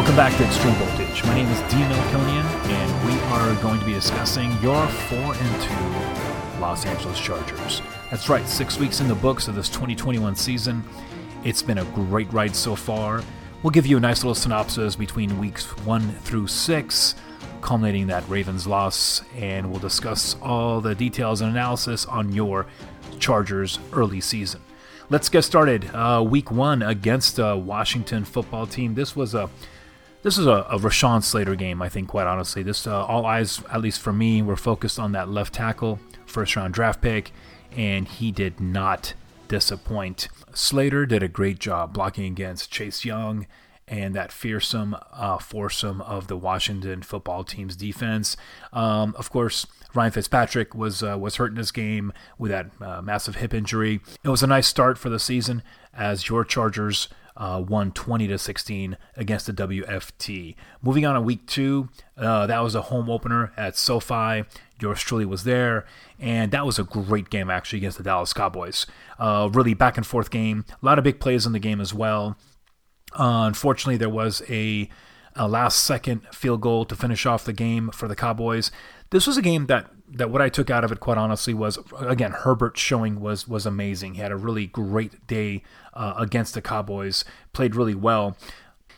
Welcome back to Extreme Voltage. My name is D. Melconian, and we are going to be discussing your 4 and 2 Los Angeles Chargers. That's right, six weeks in the books of this 2021 season. It's been a great ride so far. We'll give you a nice little synopsis between weeks 1 through 6, culminating that Ravens loss, and we'll discuss all the details and analysis on your Chargers early season. Let's get started. Uh, week one against the Washington football team. This was a this is a, a Rashawn Slater game, I think, quite honestly. This uh, all eyes, at least for me, were focused on that left tackle, first round draft pick, and he did not disappoint. Slater did a great job blocking against Chase Young and that fearsome uh, foursome of the Washington football team's defense. Um, of course, Ryan Fitzpatrick was uh, was hurt in this game with that uh, massive hip injury. It was a nice start for the season as your Chargers uh, won 20 to 16 against the WFT. Moving on to week two, uh, that was a home opener at SoFi. Yours truly was there, and that was a great game actually against the Dallas Cowboys. Uh, really back and forth game, a lot of big plays in the game as well. Uh, unfortunately, there was a, a last second field goal to finish off the game for the Cowboys. This was a game that that what I took out of it, quite honestly, was again Herbert's showing was was amazing. He had a really great day uh, against the Cowboys, played really well.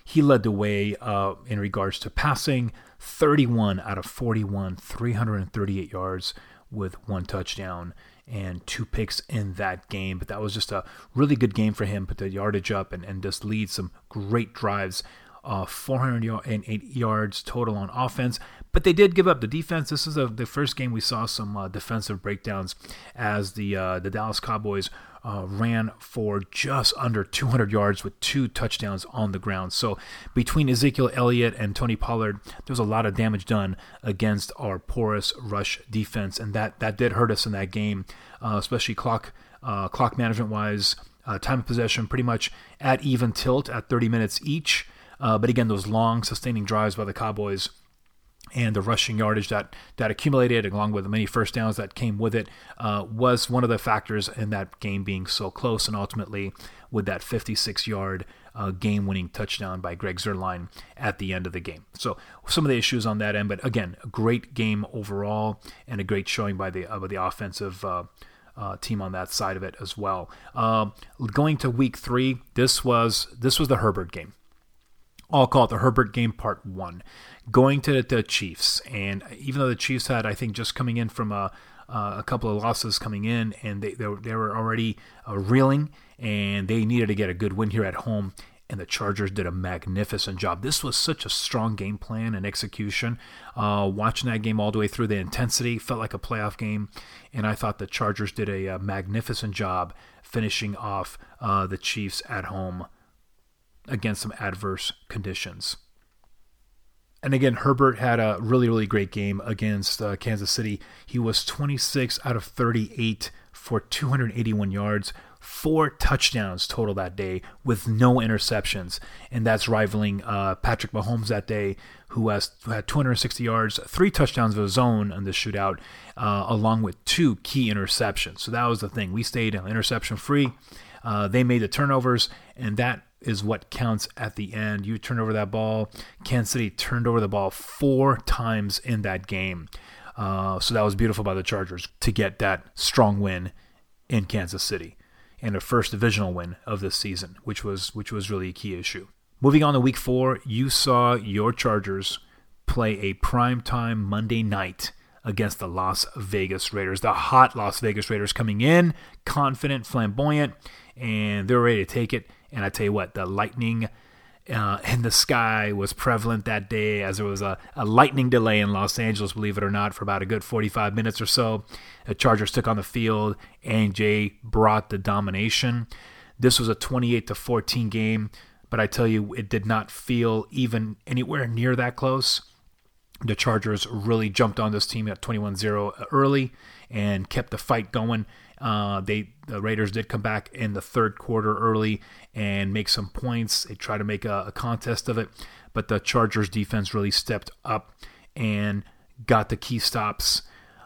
He led the way uh, in regards to passing, 31 out of 41, 338 yards with one touchdown and two picks in that game. But that was just a really good game for him. Put the yardage up and, and just lead some great drives. Uh, 408 yards total on offense, but they did give up the defense. This is a, the first game we saw some uh, defensive breakdowns as the uh, the Dallas Cowboys uh, ran for just under 200 yards with two touchdowns on the ground. So between Ezekiel Elliott and Tony Pollard, there was a lot of damage done against our porous rush defense, and that that did hurt us in that game, uh, especially clock uh, clock management wise. Uh, time of possession pretty much at even tilt at 30 minutes each. Uh, but again, those long sustaining drives by the Cowboys and the rushing yardage that that accumulated, along with the many first downs that came with it, uh, was one of the factors in that game being so close, and ultimately with that 56-yard uh, game-winning touchdown by Greg Zuerlein at the end of the game. So some of the issues on that end, but again, a great game overall, and a great showing by the uh, by the offensive. Uh, uh, team on that side of it as well. Um, going to week three, this was this was the Herbert game. I'll call it the Herbert game part one going to the Chiefs. And even though the Chiefs had, I think, just coming in from a, a couple of losses coming in, and they, they, were, they were already uh, reeling, and they needed to get a good win here at home. And the Chargers did a magnificent job. This was such a strong game plan and execution. Uh, watching that game all the way through, the intensity felt like a playoff game. And I thought the Chargers did a, a magnificent job finishing off uh, the Chiefs at home against some adverse conditions. And again, Herbert had a really, really great game against uh, Kansas City. He was 26 out of 38 for 281 yards, four touchdowns total that day with no interceptions. And that's rivaling uh, Patrick Mahomes that day, who, has, who had 260 yards, three touchdowns of his own in the shootout, uh, along with two key interceptions. So that was the thing. We stayed interception free. Uh, they made the turnovers, and that is what counts at the end. You turn over that ball. Kansas City turned over the ball four times in that game. Uh, so that was beautiful by the Chargers to get that strong win in Kansas City and a first divisional win of this season, which was which was really a key issue. Moving on to week four, you saw your Chargers play a primetime Monday night against the Las Vegas Raiders. The hot Las Vegas Raiders coming in, confident, flamboyant, and they're ready to take it and I tell you what, the lightning uh, in the sky was prevalent that day as there was a, a, lightning delay in Los Angeles, believe it or not, for about a good 45 minutes or so. The Chargers took on the field, and Jay brought the domination. This was a 28 to 14 game, but I tell you, it did not feel even anywhere near that close. The Chargers really jumped on this team at 21 0 early and kept the fight going. Uh, they the Raiders did come back in the third quarter early and make some points. They tried to make a, a contest of it, but the Chargers defense really stepped up and got the key stops.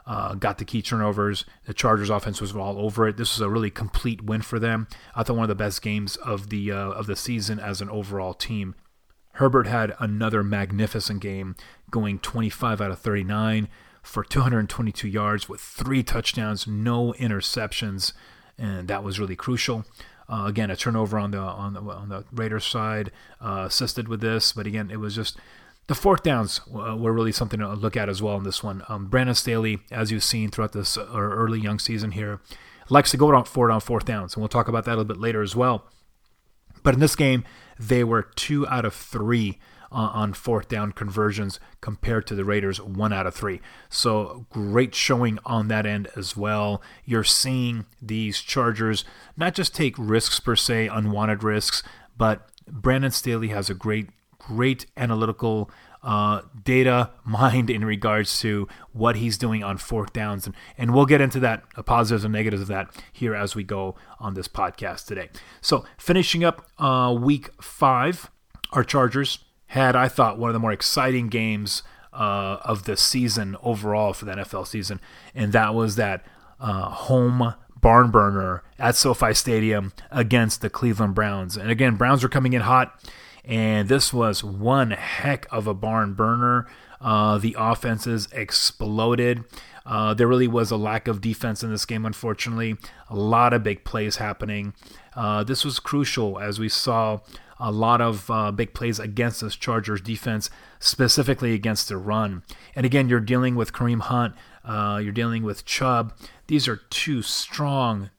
Uh, got the key turnovers. The Chargers offense was all over it. This was a really complete win for them. I thought one of the best games of the uh, of the season as an overall team. Herbert had another magnificent game, going 25 out of 39 for 222 yards with three touchdowns, no interceptions, and that was really crucial. Uh, again, a turnover on the on the on the Raiders side uh, assisted with this, but again, it was just the fourth downs uh, were really something to look at as well in this one. Um, Brandon Staley, as you've seen throughout this uh, early young season here, likes to go for it on fourth downs, and we'll talk about that a little bit later as well. But in this game, they were two out of three on fourth down conversions compared to the Raiders, one out of three. So great showing on that end as well. You're seeing these Chargers not just take risks per se, unwanted risks, but Brandon Staley has a great, great analytical uh, data mind in regards to what he's doing on fourth downs. And, and we'll get into that, uh, positives and negatives of that here as we go on this podcast today. So, finishing up uh, week five, our Chargers had, I thought, one of the more exciting games uh, of the season overall for the NFL season. And that was that uh, home barn burner at SoFi Stadium against the Cleveland Browns. And again, Browns were coming in hot and this was one heck of a barn burner. Uh, the offenses exploded. Uh, there really was a lack of defense in this game, unfortunately. A lot of big plays happening. Uh, this was crucial as we saw a lot of uh, big plays against this Chargers defense, specifically against the run. And again, you're dealing with Kareem Hunt, uh, you're dealing with Chubb. These are two strong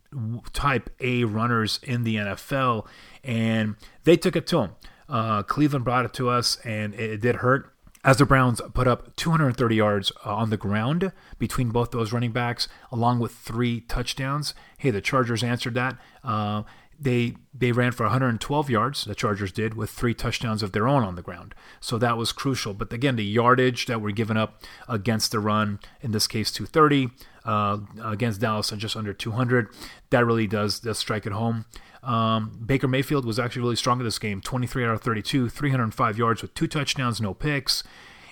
type A runners in the NFL, and they took it to them. Uh, Cleveland brought it to us, and it, did hurt. As the Browns put up 230 yards uh, on the ground between both those running backs, along with three touchdowns. Hey, the Chargers answered that. Uh, they they ran for 112 yards. The Chargers did with three touchdowns of their own on the ground. So that was crucial. But again, the yardage that we're giving up against the run, in this case 230, uh, against Dallas just under 200, that really does does strike it home. Um, Baker Mayfield was actually really strong in this game 23 out of 32, 305 yards with two touchdowns, no picks.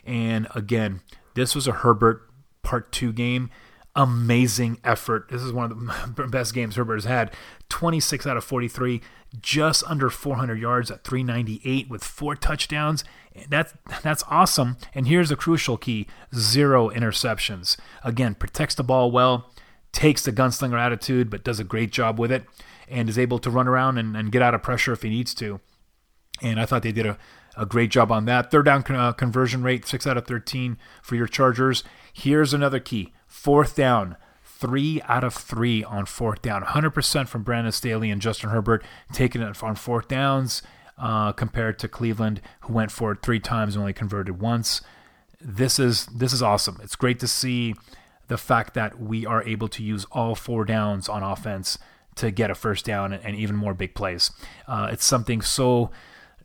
And again, this was a Herbert part two game. Amazing effort. This is one of the best games Herbert has had. 26 out of 43, just under 400 yards at 398 with four touchdowns. That's that's awesome. And here's the crucial key: zero interceptions. Again, protects the ball well, takes the gunslinger attitude, but does a great job with it and is able to run around and, and get out of pressure if he needs to. And I thought they did a, a great job on that. Third down uh, conversion rate, 6 out of 13 for your Chargers. Here's another key fourth down. Three out of three on fourth down. 100% from Brandon Staley and Justin Herbert taking it on fourth downs uh, compared to Cleveland, who went for it three times and only converted once. This is this is awesome. It's great to see the fact that we are able to use all four downs on offense to get a first down and, and even more big plays. Uh, it's something so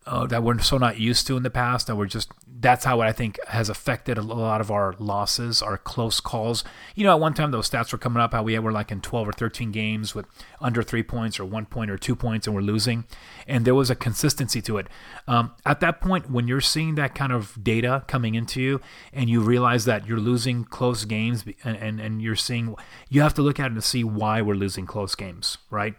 uh, that we're so not used to in the past that we're just that's how I think has affected a lot of our losses, our close calls. You know, at one time those stats were coming up how we were like in 12 or 13 games with under three points or one point or two points and we're losing, and there was a consistency to it. Um, at that point, when you're seeing that kind of data coming into you and you realize that you're losing close games and, and, and you're seeing, you have to look at it and see why we're losing close games, right?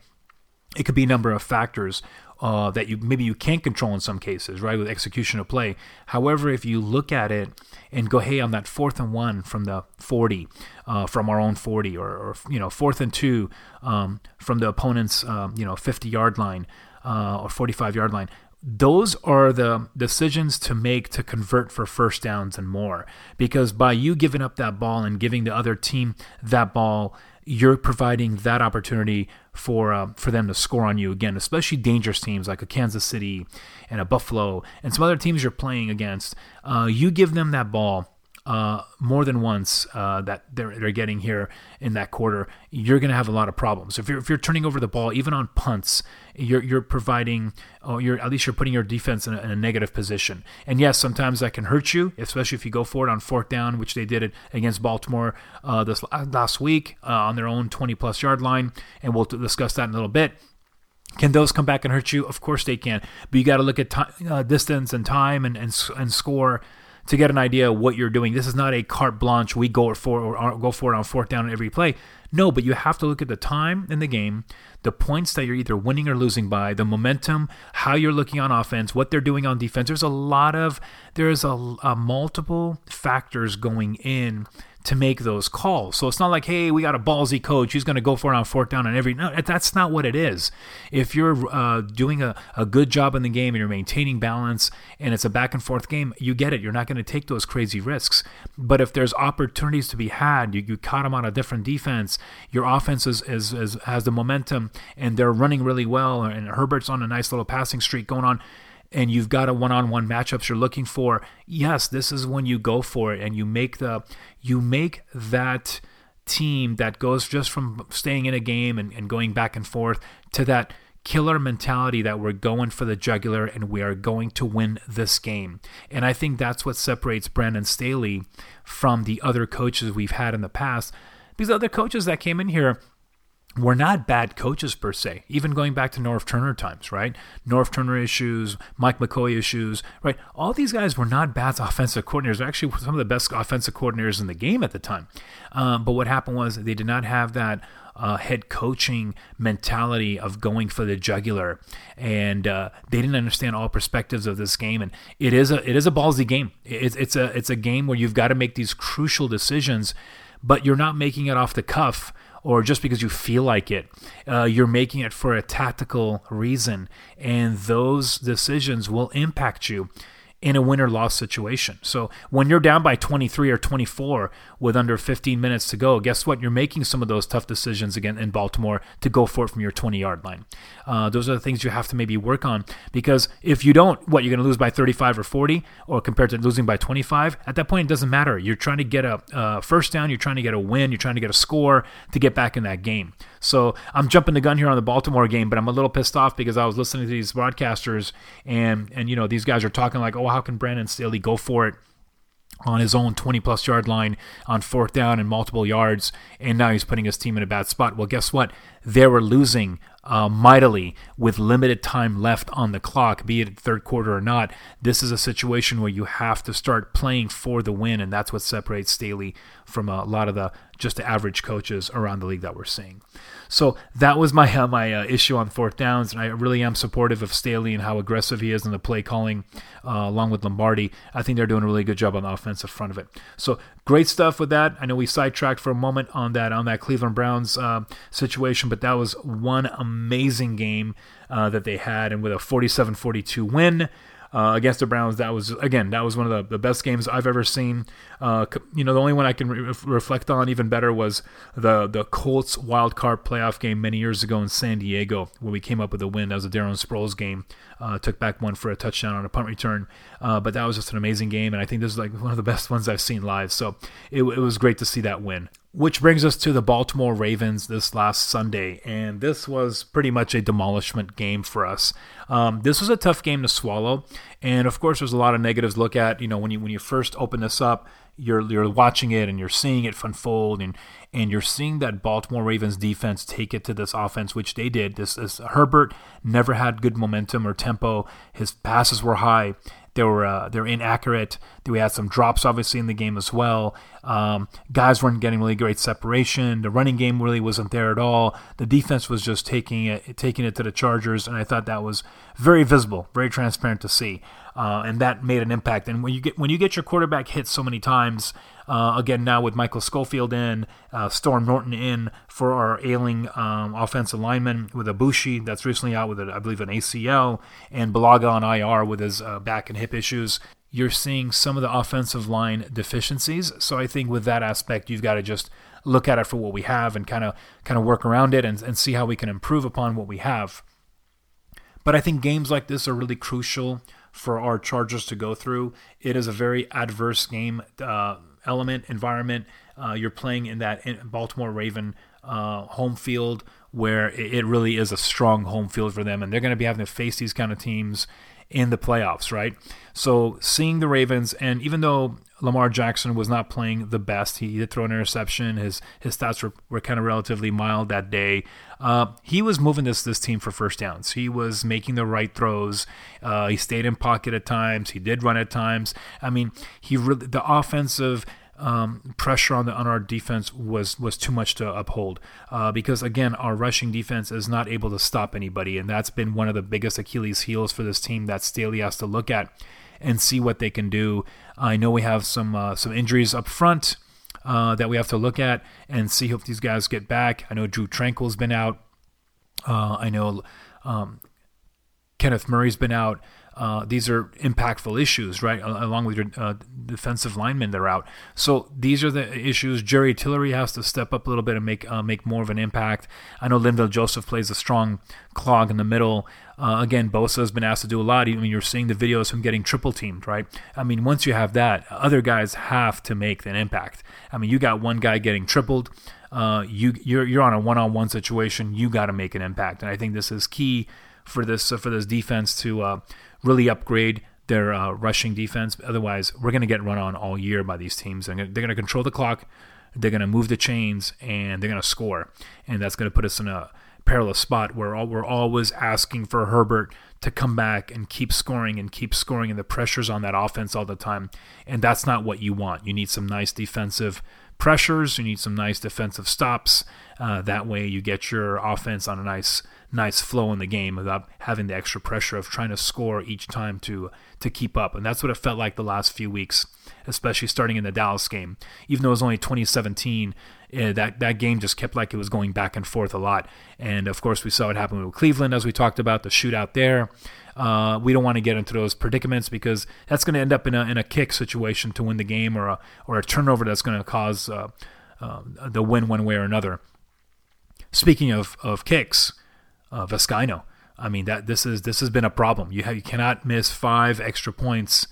It could be a number of factors uh, that you maybe you can't control in some cases, right, with execution of play. However, if you look at it and go, hey, on that fourth and one from the 40, uh, from our own 40, or, or, you know fourth and two um, from the opponent's um, you know 50 yard line uh, or 45 yard line. Those are the decisions to make to convert for first downs and more. Because by you giving up that ball and giving the other team that ball, you're providing that opportunity for uh, for them to score on you again, especially dangerous teams like a Kansas City and a Buffalo and some other teams you're playing against. Uh, you give them that ball uh, more than once uh, that they're, they're getting here in that quarter, you're going to have a lot of problems. If you're, if you're turning over the ball, even on punts, you're, you're providing, or oh, you're, at least you're putting your defense in a, in a, negative position. And yes, sometimes that can hurt you, especially if you go for it on fourth down, which they did it against Baltimore uh, this last week uh, on their own 20 plus yard line. And we'll discuss that in a little bit. Can those come back and hurt you? Of course they can. But you got to look at uh, distance and time and, and, and score to get an idea of what you're doing. This is not a carte blanche. We go for or go for it on fourth down every play. No, but you have to look at the time in the game, the points that you're either winning or losing by, the momentum, how you're looking on offense, what they're doing on defense. There's a lot of there's a, a multiple factors going in to make those calls. So it's not like, hey, we got a ballsy coach. He's going to go for it on fourth down on every. No, that's not what it is. If you're uh, doing a, a good job in the game and you're maintaining balance and it's a back and forth game, you get it. You're not going to take those crazy risks. But if there's opportunities to be had, you, you caught them on a different defense, your offense is, is, is has the momentum and they're running really well, and Herbert's on a nice little passing streak going on and you've got a one-on-one matchups you're looking for yes this is when you go for it and you make the you make that team that goes just from staying in a game and, and going back and forth to that killer mentality that we're going for the jugular and we are going to win this game. And I think that's what separates Brandon Staley from the other coaches we've had in the past. These other coaches that came in here were not bad coaches per se, even going back to Norv Turner times, right? Norv Turner issues, Mike McCoy issues, right? All these guys were not bad offensive coordinators. They're actually some of the best offensive coordinators in the game at the time. Um, but what happened was they did not have that uh, head coaching mentality of going for the jugular, and uh, they didn't understand all perspectives of this game. And it is a it is a ballsy game. It's it's a it's a game where you've got to make these crucial decisions, but you're not making it off the cuff or just because you feel like it. Uh, you're making it for a tactical reason, and those decisions will impact you in a win or loss situation. So when you're down by 23 or 24 with under 15 minutes to go, guess what? You're making some of those tough decisions again in Baltimore to go for it from your 20 yard line. Uh, those are the things you have to maybe work on because if you don't, what you're going to lose by 35 or 40, or compared to losing by 25, at that point it doesn't matter. You're trying to get a uh, first down, you're trying to get a win, you're trying to get a score to get back in that game. So I'm jumping the gun here on the Baltimore game, but I'm a little pissed off because I was listening to these broadcasters and and you know these guys are talking like, oh, how can Brandon Staley go for it? on his own 20 plus yard line on fourth down and multiple yards, and now he's putting his team in a bad spot. Well, guess what? They were losing uh, mightily with limited time left on the clock, be it third quarter or not. This is a situation where you have to start playing for the win, and that's what separates Staley from a lot of the just the average coaches around the league that we're seeing. So that was my uh, my uh, issue on fourth downs, and I really am supportive of Staley and how aggressive he is in the play calling, uh, along with Lombardi. I think they're doing a really good job on the offensive front of it. So great stuff with that. I know we sidetracked for a moment on that on that Cleveland Browns uh, situation, but that was one amazing game uh, that they had, and with a 47-42 win uh, against the Browns. That was again that was one of the, the best games I've ever seen. Uh, you know, the only one I can re- reflect on even better was the the Colts wild card playoff game many years ago in San Diego, where we came up with a win. That was a Darren Sproles game. Uh, took back one for a touchdown on a punt return, uh, but that was just an amazing game, and I think this is like one of the best ones I've seen live. So it, it was great to see that win. Which brings us to the Baltimore Ravens this last Sunday, and this was pretty much a demolishment game for us. Um, this was a tough game to swallow, and of course, there's a lot of negatives look at. You know, when you when you first open this up, you're you're watching it and you're seeing it unfold, and and you're seeing that Baltimore Ravens defense take it to this offense, which they did. This, this Herbert never had good momentum or tempo. His passes were high they were uh, they were inaccurate. We had some drops obviously in the game as well. Um, guys weren't getting really great separation. The running game really wasn't there at all. The defense was just taking it taking it to the Chargers, and I thought that was very visible, very transparent to see, uh, and that made an impact. And when you get when you get your quarterback hit so many times, uh, again, now with Michael Schofield in, uh, Storm Norton in for our ailing um, offensive lineman with Aboushi that's recently out with, a, I believe, an ACL, and Bulaga on IR with his uh, back and hip issues. You're seeing some of the offensive line deficiencies. So I think with that aspect, you've got to just look at it for what we have and kind of kind of work around it and, and see how we can improve upon what we have. But I think games like this are really crucial for our Chargers to go through. It is a very adverse game. Uh, element, environment. Uh, you're playing in that Baltimore Raven uh, home field where it really is a strong home field for them, and they're going to be having to face these kind of teams in the playoffs, right? So seeing the Ravens, and even though Lamar Jackson was not playing the best. He did throw an interception. His his stats were, were kind of relatively mild that day. Uh, he was moving this this team for first downs. He was making the right throws. Uh, he stayed in pocket at times. He did run at times. I mean, he really the offensive. Um, pressure on the on our defense was was too much to uphold uh, because again our rushing defense is not able to stop anybody and that's been one of the biggest Achilles heels for this team that Staley has to look at and see what they can do. I know we have some uh, some injuries up front uh, that we have to look at and see if these guys get back. I know Drue Tranquill's been out. Uh, I know um, Kenneth Murray's been out. Uh, these are impactful issues, right? Along with your uh, defensive linemen they're out. So these are the issues. Jerry Tillery has to step up a little bit and make uh, make more of an impact. I know Linval Joseph plays a strong clog in the middle. Uh, again, Bosa has been asked to do a lot. I mean, you're seeing the videos from getting triple teamed, right? I mean, once you have that, other guys have to make an impact. I mean, you got one guy getting tripled. Uh, you you're you're on a one-on-one situation. You got to make an impact, and I think this is key for this uh, for this defense to uh, really upgrade their uh, rushing defense. Otherwise, we're going to get run on all year by these teams. And they're going to control the clock. They're going to move the chains, and they're going to score, and that's going to put us in a perilous spot where all, we're always asking for Herbert to come back and keep scoring and keep scoring, and the pressure's on that offense all the time. And that's not what you want. You need some nice defensive pressures. You need some nice defensive stops. Uh, that way, you get your offense on a nice, nice flow in the game without having the extra pressure of trying to score each time to to keep up. And that's what it felt like the last few weeks, especially starting in the Dallas game. Even though it was only 2017, uh, that that game just kept like it was going back and forth a lot. And of course, we saw what happened with Cleveland, as we talked about the shootout there. Uh, we don't want to get into those predicaments because that's going to end up in a, in a kick situation to win the game or a, or a turnover that's going to cause uh, uh, the win one way or another. Speaking of, of kicks, uh, I mean that this is this has been a problem. You have, you cannot miss five extra points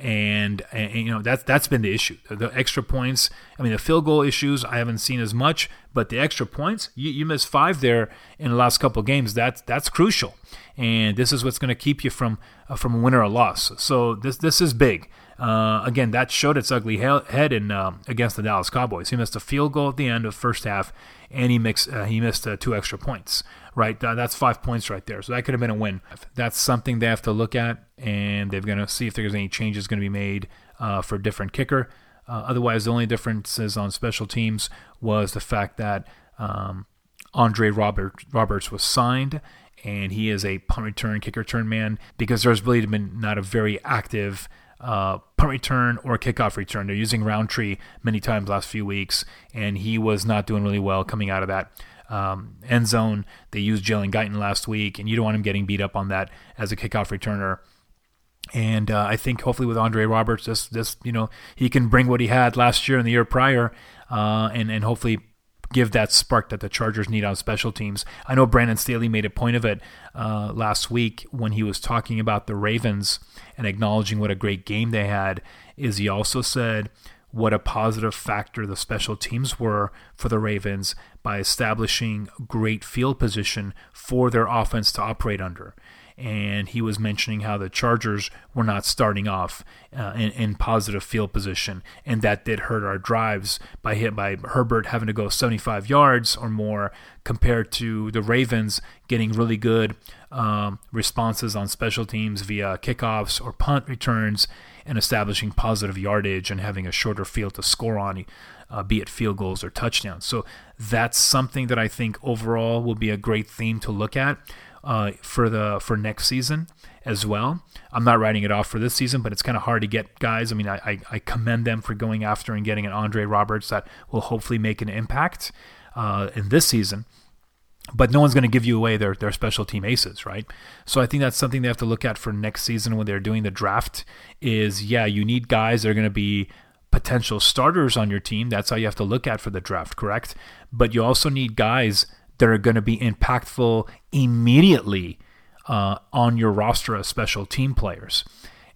and, and, you know that's that's been the issue. The, extra points. I mean, the field goal issues I haven't seen as much, but the extra points you, you missed five there in the last couple games. That's that's crucial, and this is what's going to keep you from uh, from a win or a loss. So this this is big. Uh, again, that showed its ugly head in uh, against the Dallas Cowboys. He missed a field goal at the end of first half, and he mixed uh, he missed uh, two extra points right? That's five points right there. So that could have been a win. That's something they have to look at, and they're going to see if there's any changes going to be made uh, for a different kicker. Uh, otherwise, the only differences on special teams was the fact that um, Andre Robert, Roberts was signed, and he is a punt return, kick return man because there's really been not a very active uh, punt return or kickoff return. They're using Rountree many times last few weeks, and he was not doing really well coming out of that um, end zone. They used Jalen Guyton last week, and you don't want him getting beat up on that as a kickoff returner. And uh, I think hopefully with Andre Roberts, this this you know he can bring what he had last year and the year prior, uh, and and hopefully give that spark that the Chargers need on special teams. I know Brandon Staley made a point of it uh, last week when he was talking about the Ravens and acknowledging what a great game they had. Is he also said what a positive factor the special teams were for the Ravens by establishing great field position for their offense to operate under. And he was mentioning how the Chargers were not starting off uh, in, in, positive field position, and that did hurt our drives by hit by Herbert having to go 75 yards or more, compared to the Ravens getting really good um, responses on special teams via kickoffs or punt returns and establishing positive yardage and having a shorter field to score on, uh, be it field goals or touchdowns. So that's something that I think overall will be a great theme to look at uh, for the for next season as well. I'm not writing it off for this season, but it's kind of hard to get guys. I mean, I, I, I, commend them for going after and getting an Andre Roberts that will hopefully make an impact uh, in this season but no one's going to give you away their, their special team aces, right? So I think that's something they have to look at for next season when they're doing the draft. Is yeah, you need guys that are going to be potential starters on your team. That's how you have to look at for the draft, correct? But you also need guys that are going to be impactful immediately uh, on your roster as special team players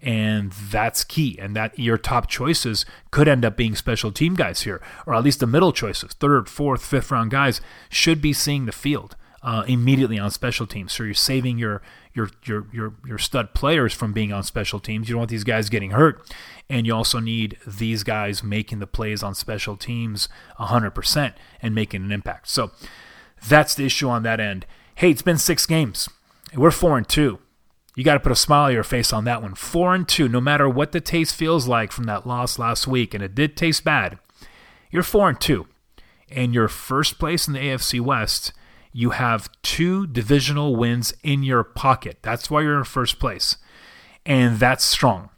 and that's key. And that your top choices could end up being special team guys here, or at least the middle choices, third, fourth, fifth round guys should be seeing the field. uh, immediately on special teams. So you're saving your your your your your stud players from being on special teams. You don't want these guys getting hurt, and you also need these guys making the plays on special teams 100% and making an impact. So that's the issue on that end. Hey, it's been six games. We're four and two. You got to put a smile on your face on that one. Four and two, no matter what the taste feels like from that loss last week, and it did taste bad. You're four and two, and you're first place in the AFC West you have two divisional wins in your pocket. That's why you're in first place. And that's strong.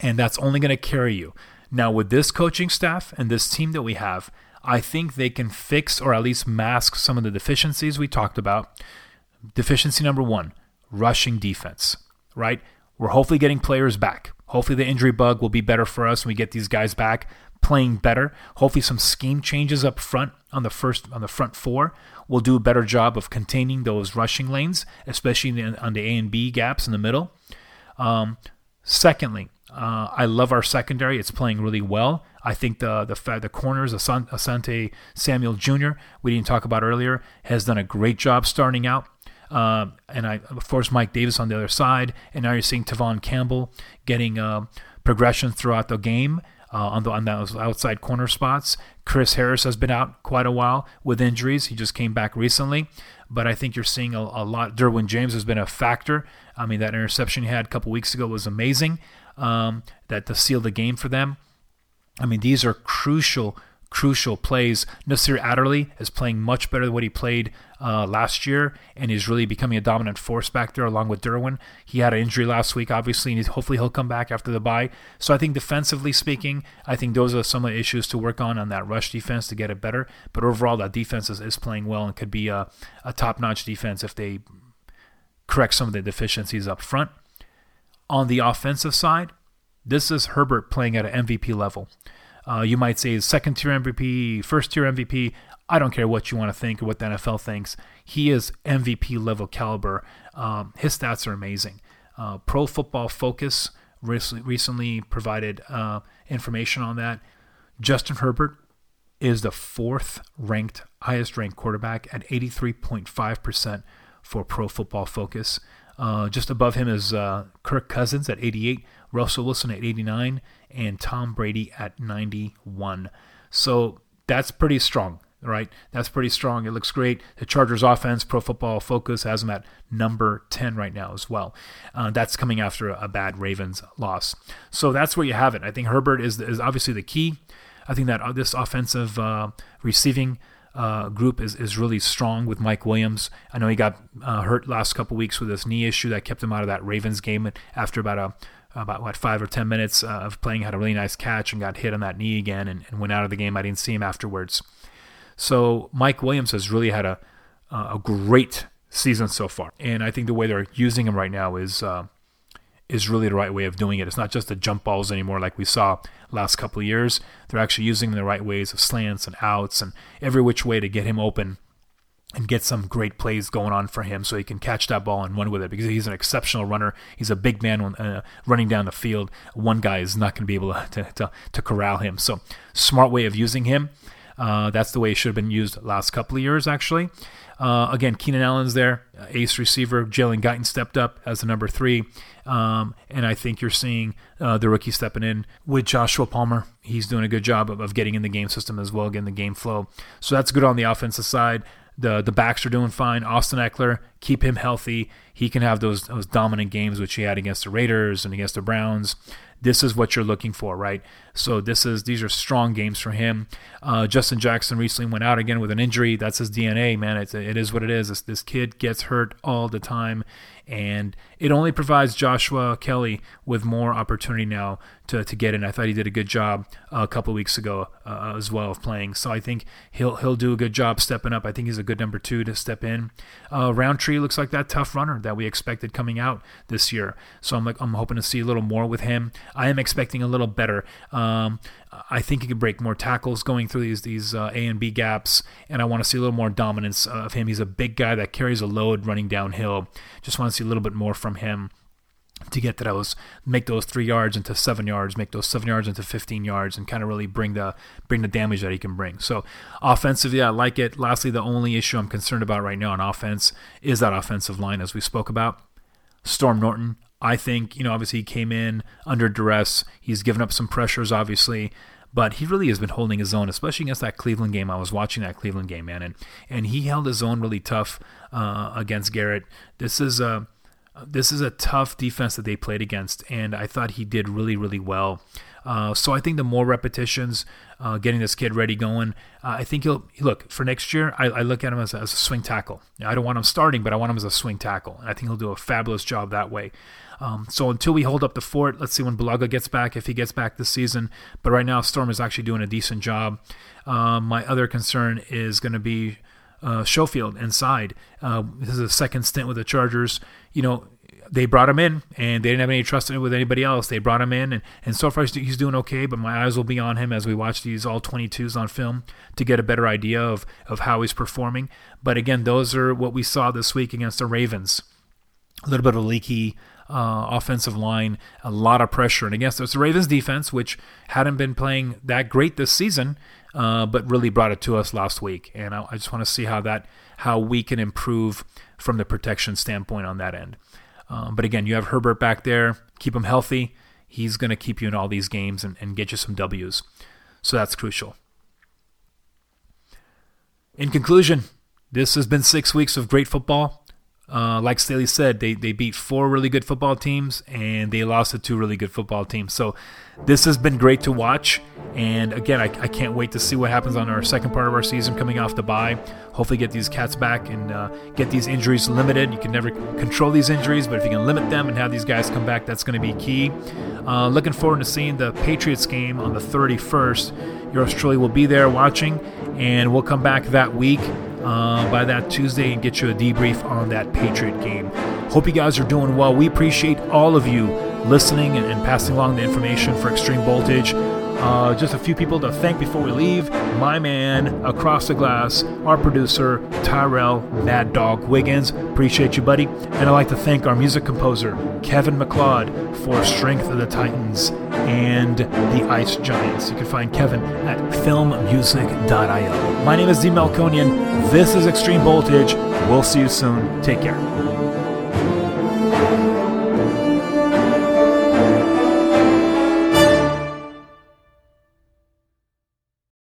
And that's only going to carry you. Now, with this coaching staff and this team that we have, I think they can fix or at least mask some of the deficiencies we talked about. Deficiency number one rushing defense, right? We're hopefully getting players back. Hopefully, the injury bug will be better for us when we get these guys back playing better. Hopefully, some scheme changes up front on the first on the front four will do a better job of containing those rushing lanes, especially on the A and B gaps in the middle. Um, secondly, uh, I love our secondary. It's playing really well. I think the the the corners, Asante Samuel Jr., we didn't talk about earlier, has done a great job starting out. Uh, and I, of course, Mike Davis on the other side. And now you're seeing Tevaughn Campbell getting uh, progression throughout the game uh, on, the, on those outside corner spots. Chris Harris has been out quite a while with injuries. He just came back recently, but I think you're seeing a, a lot. Derwin James has been a factor. I mean, that interception he had a couple weeks ago was amazing. Um, that to seal the game for them. I mean, these are crucial crucial plays. Nasir Adderley is playing much better than what he played uh, last year and is really becoming a dominant force back there along with Derwin. He had an injury last week, obviously, and hopefully he'll come back after the bye. So I think defensively speaking, I think those are some of the issues to work on on that rush defense to get it better. But overall, that defense is, is playing well and could be a, a top notch defense if they correct some of the deficiencies up front. On the offensive side, this is Herbert playing at an MVP level. Uh, you might say second tier MVP, first tier MVP. I don't care what you want to think or what the NFL thinks. He is MVP level caliber. Um, his stats are amazing. Uh, Pro Football Focus recently provided uh, information on that. Justin Herbert is the fourth ranked, highest ranked quarterback at 83.5% for Pro Football Focus. Uh, just above him is uh, Kirk Cousins at 88, Russell Wilson at 89, and Tom Brady at 91. So that's pretty strong, right? That's pretty strong. It looks great. The Chargers offense, Pro Football Focus has them at number 10 right now as well. Uh, that's coming after a, bad Ravens loss. So that's where you have it. I think Herbert is, is obviously the key. I think that uh, this offensive uh, receiving uh, group is, is really strong with Mike Williams. I know he got uh, hurt last couple weeks with this knee issue that kept him out of that Ravens game after about a about what five or ten minutes uh, of playing, had a really nice catch and got hit on that knee again and, and, went out of the game. I didn't see him afterwards. So Mike Williams has really had a a great season so far, and I think the way they're using him right now is uh, is really the right way of doing it. It's not just the jump balls anymore like we saw last couple of years. They're actually using them the right ways of slants and outs and every which way to get him open and get some great plays going on for him so he can catch that ball and run with it because he's an exceptional runner. He's a big man uh, running down the field. One guy is not going to be able to, to, to, corral him. So, smart way of using him. Uh, that's the way it should have been used last couple of years, actually. Uh, again, Keenan Allen's there, ace receiver. Jalen Guyton stepped up as the number three. Um, and I think you're seeing uh, the rookie stepping in with Joshua Palmer. He's doing a good job of, of getting in the game system as well, getting the game flow. So that's good on the offensive side. The the backs are doing fine. Austin Ekeler, keep him healthy. He can have those those dominant games which he had against the Raiders and against the Browns. This is what you're looking for, right? So this is these are strong games for him. Uh, Justin Jackson recently went out again with an injury. That's his DNA, man. It's it is what it is. This, this kid gets hurt all the time, and it only provides Joshua Kelley with more opportunity now to, to get in. I thought he did a good job uh, a couple weeks ago uh, as well of playing. So I think he'll he'll do a good job stepping up. I think he's a good number two to step in. Uh, Rountree looks like that tough runner that we expected coming out this year. So I'm like I'm hoping to see a little more with him. I am expecting a little better. Um, I think he could break more tackles going through these these uh, A and B gaps, and I want to see a little more dominance of him. He's a big guy that carries a load running downhill. Just want to see a little bit more from him. to get to those, make those three yards into seven yards, make those seven yards into 15 yards, and kind of really bring the bring the damage that he can bring. So offensively, I like it. Lastly, the only issue I'm concerned about right now on offense is that offensive line, as we spoke about. Storm Norton, I think, you know, obviously he came in under duress. He's given up some pressures, obviously, but he really has been holding his own, especially against that Cleveland game. I was watching that Cleveland game, man, and and he held his own really tough uh, against Garrett. This is a this is a tough defense that they played against, and I thought he did really, really well. Uh, so I think the more repetitions, uh, getting this kid ready going, uh, I think he'll look for next year. I, I look at him as, as, a swing tackle. I don't want him starting, but I want him as a swing tackle, and I think he'll do a fabulous job that way. Um, so until we hold up the fort, let's see when Bulaga gets back, if he gets back this season. But right now, Storm is actually doing a decent job. Um, my other concern is going to be uh, Schofield inside. Uh, this is a second stint with the Chargers. You know, they brought him in and they didn't have any trust in it with anybody else. They brought him in and, and so far he's doing okay, but my eyes will be on him as we watch these all 22s on film to get a better idea of, of how he's performing. But again, those are what we saw this week against the Ravens. A little bit of a leaky uh, offensive line, a lot of pressure. And against the Ravens defense, which hadn't been playing that great this season, uh, but really brought it to us last week. And I, I just want to see how that how we can improve from the protection standpoint on that end. Um, but again, you have Herbert back there. Keep him healthy. He's going to keep you in all these games and, and get you some W's. So that's crucial. In conclusion, this has been six weeks of great football. Uh, like Staley said, they, they beat four really good football teams and they lost to two really good football teams. So this has been great to watch. And again, I, I can't wait to see what happens on our second part of our season coming off the bye. Hopefully, get these cats back and uh, get these injuries limited. You can never control these injuries, but if you can limit them and have these guys come back, that's going to be key. Uh, looking forward to seeing the Patriots game on the 31st. Yours truly will be there watching, and we'll come back that week uh, by that Tuesday and get you a debrief on that Patriot game. Hope you guys are doing well. We appreciate all of you listening and, and passing along the information for Extreme Voltage. Uh, just a few people to thank before we leave. My man across the glass, our producer, Tyrell Mad Dog Wiggins. Appreciate you, buddy. And I'd like to thank our music composer, Kevin MacLeod, for Strength of the Titans and the Ice Giants. You can find Kevin at filmmusic.io. My name is D. Melkonian. This is Extreme Voltage. We'll see you soon. Take care.